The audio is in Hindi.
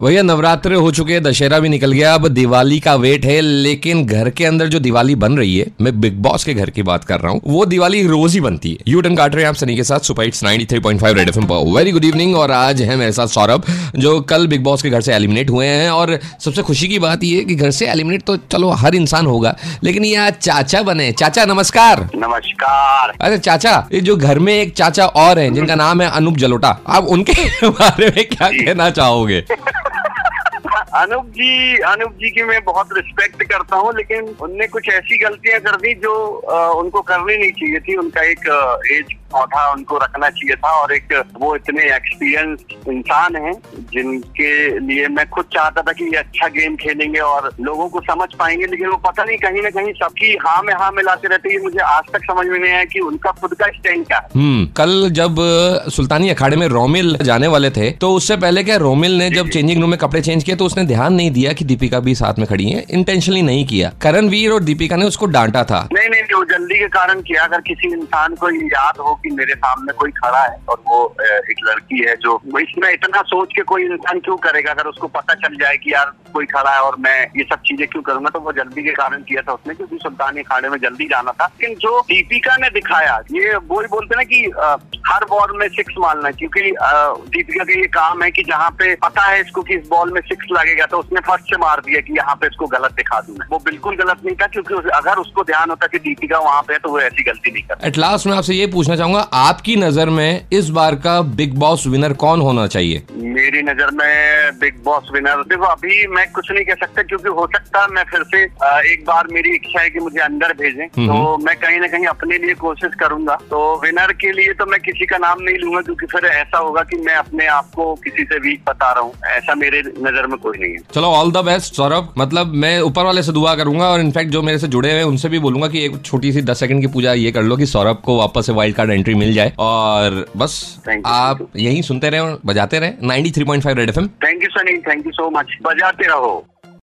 भैया नवरात्र हो चुके हैं दशहरा भी निकल गया अब दिवाली का वेट है लेकिन घर के अंदर जो दिवाली बन रही है मैं बिग बॉस के घर की बात कर रहा हूँ वो दिवाली रोज ही बनती है। यू टन काट रहे हैं आप सनी के साथ सुपर हिट्स 93.5 रेड एफएम पर। वेरी गुड इवनिंग और आज है मेरे साथ सौरभ जो कल बिग बॉस के घर से एलिमिनेट हुए हैं और सबसे खुशी की बात ये कि घर से एलिमिनेट तो चलो हर इंसान होगा लेकिन ये आज चाचा बने चाचा नमस्कार। नमस्कार। अरे चाचा ये जो घर में एक चाचा और है जिनका नाम है अनूप जलोटा आप उनके बारे में क्या कहना चाहोगे? अनूप जी अनूप जी की मैं बहुत रिस्पेक्ट करता हूँ लेकिन उनने कुछ ऐसी गलतियाँ कर दी जो आ, उनको करनी नहीं चाहिए थी। उनका एक एज पौधा उनको रखना चाहिए था और एक वो इतने एक्सपीरियंस इंसान हैं जिनके लिए मैं खुद चाहता था कि ये अच्छा गेम खेलेंगे और लोगों को समझ पाएँगे लेकिन वो पता नहीं कहीं ना कहीं सबकी हाँ में हाँ मिलाते रहते हैं। मुझे आज तक समझ में नहीं आया कि उनका खुद का स्टैंड क्या है। हम्म कल जब सुल्तानी अखाड़े में रोमिल जाने वाले थे तो उससे पहले क्या रोमिल ने जब चेंजिंग रूम में कपड़े चेंज किए तो उसने ध्यान नहीं दिया कि दीपिका भी साथ में खड़ी है। इंटेंशनली नहीं किया। करणवीर और दीपिका ने उसको डांटा था। नहीं नहीं वो जल्दी के कारण किया अगर किसी इंसान को याद हो कि मेरे सामने कोई खड़ा है और वो एक लड़की है जो इसमें इतना सोच के कोई इंसान क्यों करेगा? अगर उसको पता चल जाए कि यार कोई खड़ा है और मैं ये सब चीज़ें क्यों करूँगा तो वो जल्दी के कारण किया था उसने, क्योंकि सुल्तानी खाड़े में जल्दी जाना था। लेकिन जो दीपिका ने दिखाया, ये वो बोलते ना कि हर बॉल में सिक्स मारना क्योंकि दीपिका का ये काम है कि जहाँ पे पता है इसको कि इस बॉल में सिक्स लगेगा तो उसने फ़र्स्ट से मार दिया कि यहाँ पे इसको गलत दिखा दूँगा वो बिल्कुल गलत नहीं था क्योंकि अगर उसको ध्यान होता कि दीपिका वहाँ पे है तो वो ऐसी गलती नहीं करता। एट लास्ट मैं आपसे ये पूछना चाहूँगा आपकी नज़र में इस बार का बिग बॉस विनर कौन होना चाहिए? मेरी नज़र में बिग बॉस विनर देखो अभी मैं कुछ नहीं कह सकता क्योंकि हो सकता है मैं फिर से एक बार मेरी इच्छा है कि मुझे अंदर भेजें। हम्म, तो। मैं कहीं ना कहीं अपने लिए कोशिश करूँगा। तो विनर के लिए तो मैं किसी का नाम नहीं लूँगा क्योंकि फिर ऐसा होगा कि मैं अपने आप को किसी से वीक बता रहा हूँ। ऐसा मेरे नज़र में कोई नहीं है। चलो ऑल द बेस्ट सौरभ। मतलब मैं ऊपर वाले से दुआ करूँगा और इनफैक्ट जो मेरे से जुड़े हुए उनसे भी बोलूँगा कि एक छोटी सी दस सेकंड की पूजा ये कर लो कि सौरभ को वापस से वाइल्ड कार्ड एंट्री मिल जाए। और बस आप यही सुनते रहे और बजाते रहे। 93.5 Red FM thank you Sunny thank you so much बजाते रहो।